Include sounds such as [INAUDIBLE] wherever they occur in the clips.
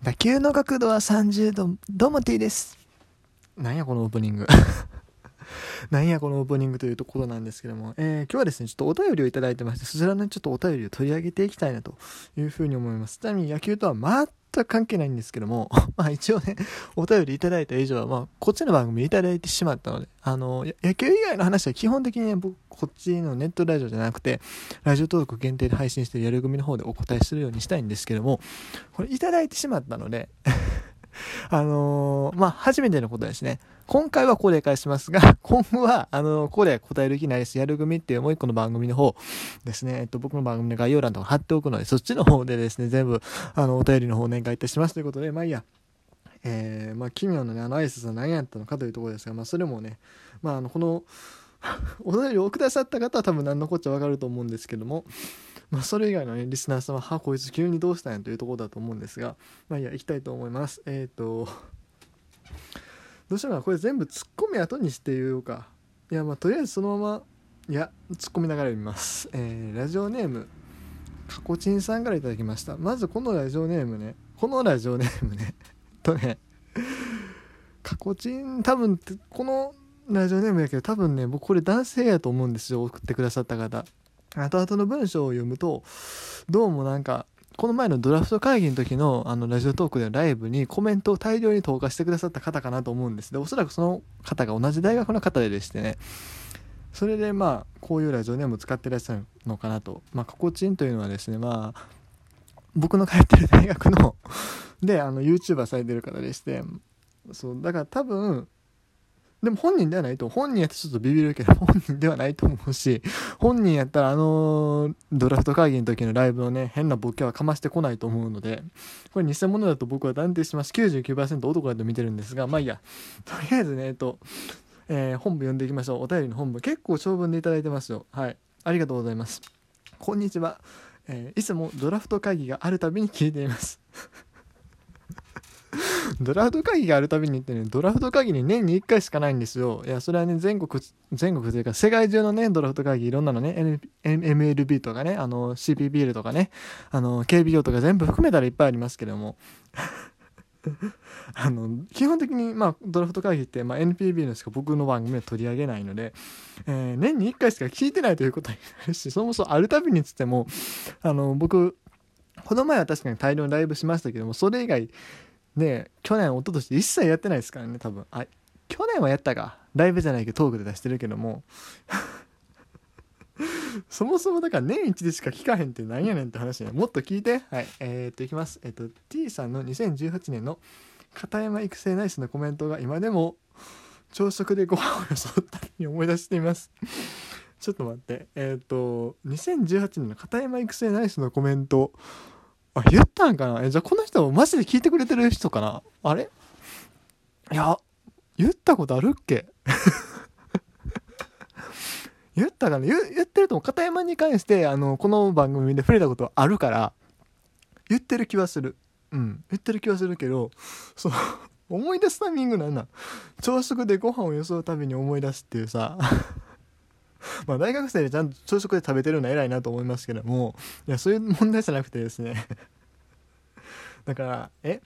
打球の角度は30度、どうも T です。なんやこのオープニング。[LAUGHS] なんやこのオープニングというところなんですけども、えー今日はですね、ちょっとお便りをいただいてまして、そちらのちょっとお便りを取り上げていきたいなというふうに思います。ちなみに野球とは全く関係ないんですけども、[LAUGHS] まあ一応ね、お便りいただいた以上は、まあこっちの番組いただいてしまったので、あの、野球以外の話は基本的にね、僕、こっちのネットラジオじゃなくて、ラジオ登録限定で配信してるやる組の方でお答えするようにしたいんですけども、これいただいてしまったので、[LAUGHS] あのーまあ、初めてのことですね。今回はここで返しますが、[LAUGHS] 今後は、あのーここで答える気ないです。やる組っていうもう一個の番組の方ですね。えっと、僕の番組の概要欄とか貼っておくので、そっちの方でですね、全部、あの、お便りの方お願いいたしますということで、まあいいや。えー、まあ、奇妙なね、あの挨拶は何やったのかというところですが、まあ、それもね、まあ、あの、この、[LAUGHS] お便りをくださった方は多分何のこっちゃわかると思うんですけども、まあ、それ以外のね、リスナーさんは、は、こいつ急にどうしたんやというところだと思うんですが、まあいいや、行きたいと思います。えっ、と、どうしようかな、これ全部突っ込み後にして言うか。いや、まあとりあえずそのまま、いや、突っ込みながら読みます。えー、ラジオネーム、かこちんさんからいただきました。まずこのラジオネームね、このラジオネームね、[LAUGHS] とね、かこちん、多分、このラジオネームやけど、多分ね、僕これ男性やと思うんですよ、送ってくださった方。後々の文章を読むと、どうもなんか、この前のドラフト会議の時のあのラジオトークでのライブにコメントを大量に投下してくださった方かなと思うんです。でおそらくその方が同じ大学の方でしてね。それでまあこういうラジオネームを使ってらっしゃるのかなと。まあ過去チンというのはですねまあ僕の通ってる大学のであの YouTuber されてる方でして。そうだから多分でも本人ではないと本人やったらちょっとビビるけど本人ではないと思うし [LAUGHS] 本人やったらあのドラフト会議の時のライブのね変なボケはかましてこないと思うのでこれ偽物だと僕は断定します。99%男だと見てるんですが [LAUGHS] まあいいや。[LAUGHS] とりあえずねえっと、えー本部読んでいきましょう。お便りの本部。結構長文でいただいてますよ。はい。ありがとうございます。こんにちは、えーいつもドラフト会議があるたびに聞いていますドラフト会議があるたびにってね、ドラフト会議に年に1回しかないんですよ。いや、それはね、全国、全国というか、世界中のね、ドラフト会議、いろんなのね、MLB とかね、あの、CPBL とかね、あの、KBO とか全部含めたらいっぱいありますけども、[LAUGHS] あの、基本的に、まあ、ドラフト会議って、まあ、NPB のしか僕の番組は取り上げないので、えー年に1回しか聞いてないということになるし、そもそもあるたびにつっても、あの、僕、この前は確かに大量にライブしましたけども、それ以外、ね去年、一昨年一切やってないですからね、多分。あ、去年はやったか。ライブじゃないけどトークで出してるけども。[LAUGHS] そもそもだから年一でしか聞かへんってなんやねんって話ね。もっと聞いて。はい。えー、っと、いきます。えーっと、T さんの2018年の片山育成ナイスのコメントが今でも朝食でご飯をよそったに思い出しています。ちょっと待って。えーっと、2018年の片山育成ナイスのコメント、あ、言ったんかな？え、じゃあこの人マジで聞いてくれてる人かな？あれ？いや、言ったことあるっけ？[LAUGHS] 言ったかな？言言ってるとも片山に関して、あの、この番組で触れたことあるから、言ってる気はする。うん、言ってる気はするけど、そう、思い出すタイミングなんな朝食でご飯をよそうたびに思い出すっていうさ、[LAUGHS] まあ大学生でちゃんと朝食で食べてるのは偉いなと思いますけども、いや、そういう問題じゃなくてですね。[LAUGHS] だから、え？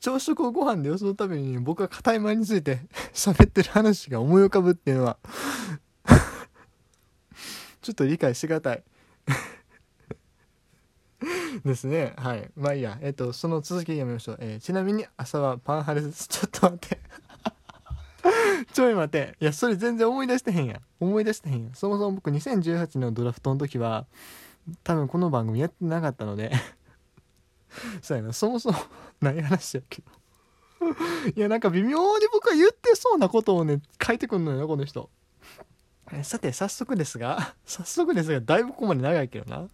朝食をご飯でよそうたびに僕が硬い前について [LAUGHS] 喋ってる話が思い浮かぶっていうのは、ちょっと理解しがたい。ですね。はい。まあいいや。えっ、と、その続き読みましょう。えーちなみに朝はパン派です。ちょっと待って。ちょい待て。いや、それ全然思い出してへんやん。思い出してへんやん。そもそも僕2018のドラフトの時は、多分この番組やってなかったので、[LAUGHS] そうやな、そもそもない話やけど。[LAUGHS] いや、なんか微妙に僕は言ってそうなことをね、書いてくんのよ、この人。さて、早速ですが、[LAUGHS] 早速ですが、だいぶここまで長いけどな。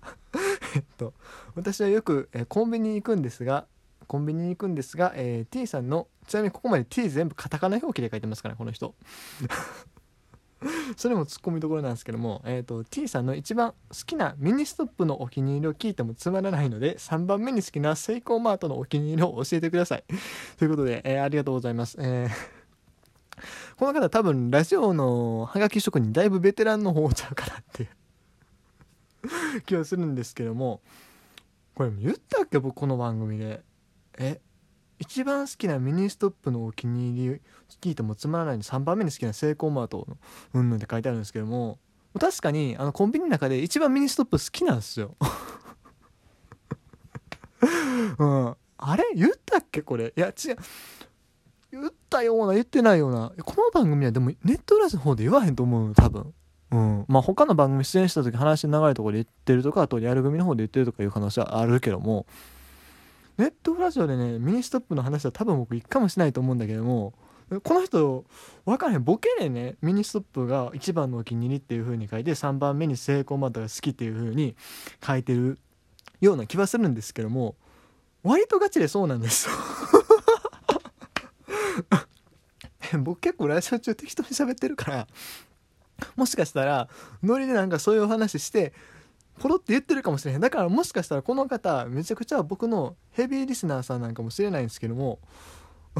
えっと、私はよく、えコンビニに行くんですが、コンビニに行くんですが、えー T さんの、ちなみにここまで T 全部カタカナ表記で書いてますから、この人。[LAUGHS] それもツッコミどころなんですけども、えー、と T さんの一番好きなミニストップのお気に入りを聞いてもつまらないので3番目に好きなセイコーマートのお気に入りを教えてください。[LAUGHS] ということで、えーありがとうございます、えー [LAUGHS] この方多分ラジオのハガキ職人だいぶベテランの方ちゃうかなって気はするんですけどもこれ言ったっけ僕この番組で。え一番好きなミニストップのお気に入り聞いてもつまらないのに3番目に好きなセイコーマートのうんぬんって書いてあるんですけども確かにあのコンビニの中で一番ミニストップ好きなんですよ。[LAUGHS] うん。あれ言ったっけこれ？いや違う。言ったような言ってないような。この番組はでもネットラジオの方で言わへんと思うの多分。うん。まあ他の番組出演した時話の長いところで言ってるとかあとリアル組の方で言ってるとかいう可能性はあるけどもネットラジオでねミニストップの話は多分僕一回もしないと思うんだけどもこの人分からへん。ボケでねミニストップが一番のお気に入りっていう風に書いて3番目にセイコーマートが好きっていう風に書いてるような気はするんですけども割とガチでそうなんですよ。[LAUGHS] 僕結構ラジオ中適当に喋ってるからもしかしたらノリでなんかそういうお話してポロって言ってるかもしれへん。だからもしかしたらこの方めちゃくちゃ僕のヘビーリスナーさんなんかもしれないんですけども [LAUGHS]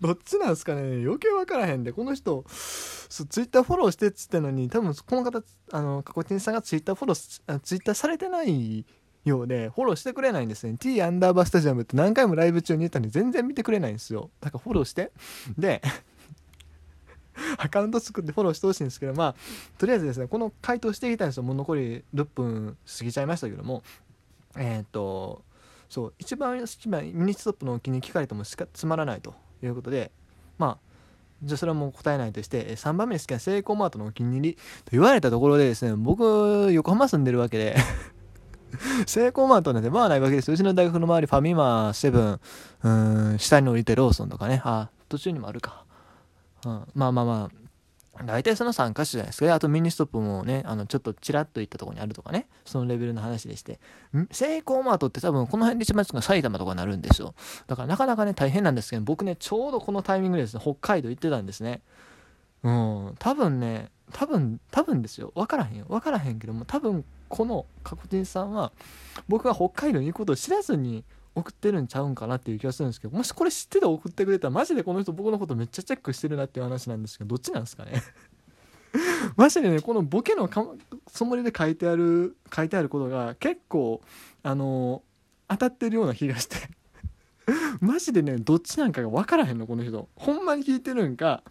どっちなんすかね？余計分からへんで。この人ツイッターフォローしてっつってのに多分この方あのかこちんさんがツイッターフォローツイッターされてないようでフォローしてくれないんですね。T アンダーバースタジアムって何回もライブ中に言ったのに全然見てくれないんですよ。だからフォローして。で [LAUGHS] アカウント作ってフォローしてほしいんですけどまあとりあえずですねこの回答していきたいんですよもう残り6分過ぎちゃいましたけどもえっ、とそう一番一番ミニストップのお気に聞かれてもしかつまらないということでまあじゃあそれはもう答えないとして3番目に好きなセイコーマートのお気に入りと言われたところでですね僕横浜住んでるわけで [LAUGHS] セイコーマートなんてまあないわけです。ようちの大学の周りファミマセブンうん下に降りてローソンとかねあ途中にもあるか。うん、まあまあまあ。大体その3箇所じゃないですか。あとミニストップもねあのちょっとちらっと行ったとこにあるとかね。そのレベルの話でして。セイコーマートって多分この辺で一番近い埼玉とかになるんですよ。だからなかなかね大変なんですけど僕ねちょうどこのタイミングでですね北海道行ってたんですね。うん。多分ね多分多分ですよ。分からへんよ。分からへんけども多分このカコテンさんは僕が北海道に行くことを知らずに送ってるんちゃうんかなっていう気がするんですけどもしこれ知ってて送ってくれたらマジでこの人僕のことめっちゃチェックしてるなっていう話なんですけどどっちなんですかね？[LAUGHS] マジでねこのボケのつもりで書いてある書いてあることが結構あの当たってるような気がして。[LAUGHS] マジでねどっちなんかが分からへんのこの人。ほんまに聞いてるんか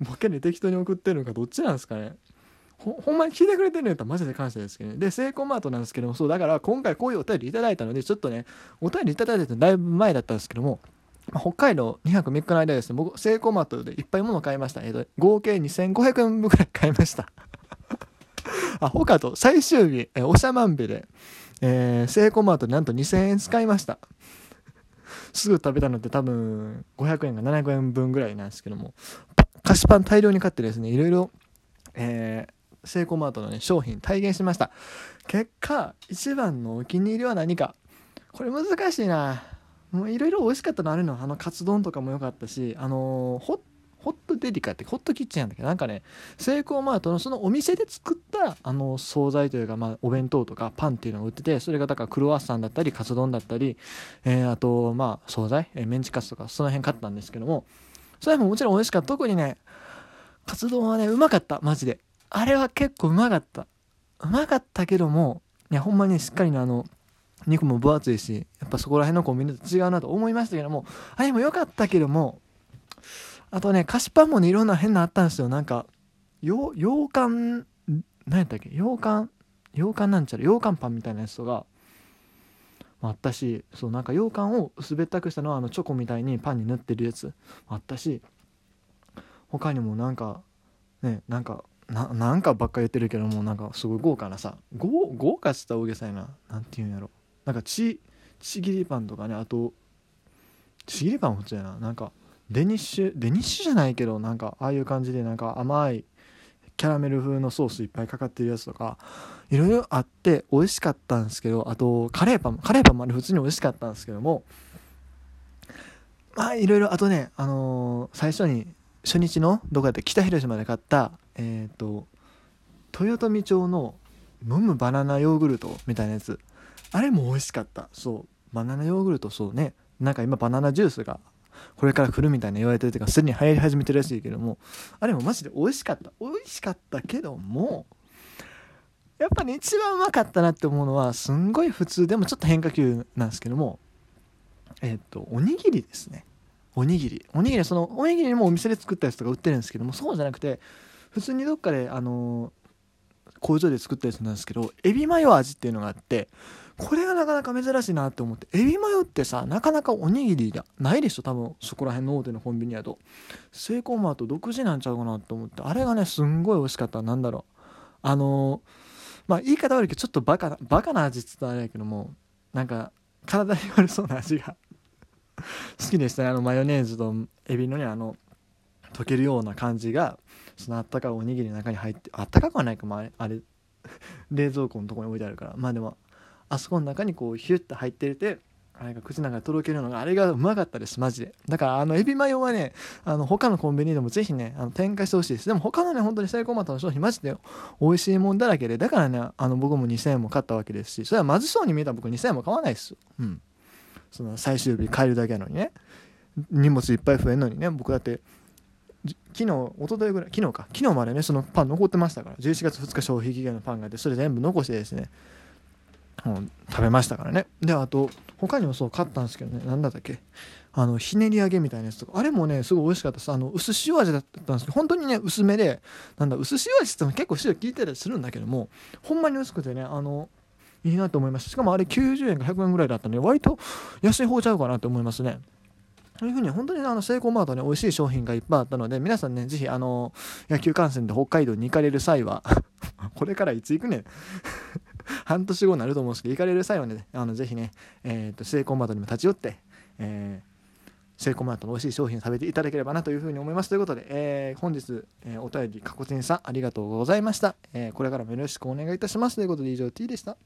ボケで適当に送ってるんかどっちなんですかね？ほほんまに聞いてくれてるんやったらマジで感謝ですけどね。で、セイコーマートなんですけども、そう、だから今回こういうお便りいただいたので、ちょっとね、お便りいただいてだいぶ前だったんですけども、北海道2泊3日の間ですね、僕、セイコーマートでいっぱい物買いました。えっ、ー、と、合計2500円分ぐらい買いました。あ、他と最終日、えー、おしゃまんべで、えー、セイコーマートでなんと2000円使いました。すぐ食べたのって多分500円が700円分ぐらいなんですけども、菓子パン大量に買ってですね、いろいろ、えー、セイコーマートのね、商品体現しました。結果、一番のお気に入りは何か？これ難しいな。もういろいろ美味しかったのあるの。あの、カツ丼とかも良かったし、あのー、ホッホットデリカってホットキッチンなんだけ？どなんかねセイコーマートのそのお店で作ったあの惣菜というか、まあ、お弁当とかパンっていうのを売っててそれがだからクロワッサンだったりカツ丼だったり、え、あとまあ惣菜、え、メンチカツとかその辺買ったんですけどもそれももちろん美味しかった特にねカツ丼はねうまかったマジであれは結構うまかった。うまかったけども、いや、ほんまにしっかりなあの、肉も分厚いし、やっぱそこら辺のコンビニと違うなと思いましたけども、あれも良かったけども、あとね、菓子パンもね、いろんな変なあったんですよ。なんか、よ、羊羹、何やったっけ？羊羹、羊羹なんちゃら、羊羹パンみたいなやつとか、あったし、そう、なんか羊羹を薄べったくしたのは、あの、チョコみたいにパンに塗ってるやつあったし、他にもなんか、ね、なんか、ななんかばっか言ってるけどもなんかすごい豪華なさ豪豪華っつった大げさやな。何て言うんやろ。なんかちちぎりパンとかねあとちぎりパンも普通やな。なんかデニッシュデニッシュじゃないけどなんかああいう感じでなんか甘いキャラメル風のソースいっぱいかかってるやつとかいろいろあって美味しかったんですけどあとカレーパンカレーパンもあれ普通に美味しかったんですけどもまあいろいろあとねあのー、最初に初日のどこやって北広島で買ったえっ、ー、と豊富町の飲むバナナヨーグルトみたいなやつ。あれも美味しかった。そう。バナナヨーグルトそうね。なんか今バナナジュースがこれから来るみたいな言われてるというかすでに流行り始めてるらしいけどもあれもマジで美味しかった。美味しかったけどもやっぱね一番うまかったなって思うのはすんごい普通でもちょっと変化球なんですけどもえっ、とおにぎりですね。おにぎり。おにぎりそのおにぎりもお店で作ったやつとか売ってるんですけどもそうじゃなくて普通にどっかであの工場で作ったやつなんですけどエビマヨ味っていうのがあってこれがなかなか珍しいなって思ってエビマヨってさなかなかおにぎりがないでしょ多分そこら辺の大手のコンビニやと。セイコーマート独自なんちゃうかなと思ってあれがねすんごい美味しかった。なんだろう。あのまあ言い方悪いけどちょっとバカなバカな味って言ったらあれやけどもなんか体に悪そうな味が [LAUGHS] 好きでしたね。あのマヨネーズとエビのねあの溶けるような感じが。そのあったかいおにぎりの中に入ってあったかくはないかもあれあれ [LAUGHS] 冷蔵庫のとこに置いてあるから。まあでもあそこの中にこうヒュッと入っててあれが口の中でとろけるのがあれがうまかったですマジで。だからあのエビマヨはねあの他のコンビニでもぜひねあの展開してほしいです。でも他のね本当にセイコーマートの商品マジで美味しいもんだらけで。だからねあの僕も2000円も買ったわけですしそれはまずそうに見えた僕2000円も買わないですうん。その最終日帰るだけなのにね。荷物いっぱい増えるのにね。僕だって昨日一昨日ぐらい昨日か。昨日までねそのパン残ってましたから。11月2日消費期限のパンがあってそれ全部残してですねうん、食べましたからね。であと他にもそう買ったんですけどね何だったっけ。あのひねり揚げみたいなやつとか。あれもねすごい美味しかったです。あの薄塩味だったんですけど本当にね薄めでなんだ薄塩味って結構塩効いてたりするんだけどもほんまに薄くてねあのいいなと思いました。しかもあれ90円か100円ぐらいだったんで割と安い方ちゃうかなと思いますね。そういうふうに本当にあのセイコーマートね美味しい商品がいっぱいあったので皆さんねぜひあの野球観戦で北海道に行かれる際は [LAUGHS] これからいつ行くねん。[LAUGHS] 半年後になると思うんですけど行かれる際はねあのぜひね、えーと、セイコーマートにも立ち寄って、えー、セイコーマートの美味しい商品を食べていただければなというふうに思います。ということで、えー、本日、えー、お便りかこちんさんありがとうございました、えこれからもよろしくお願いいたします。ということで以上 T でした。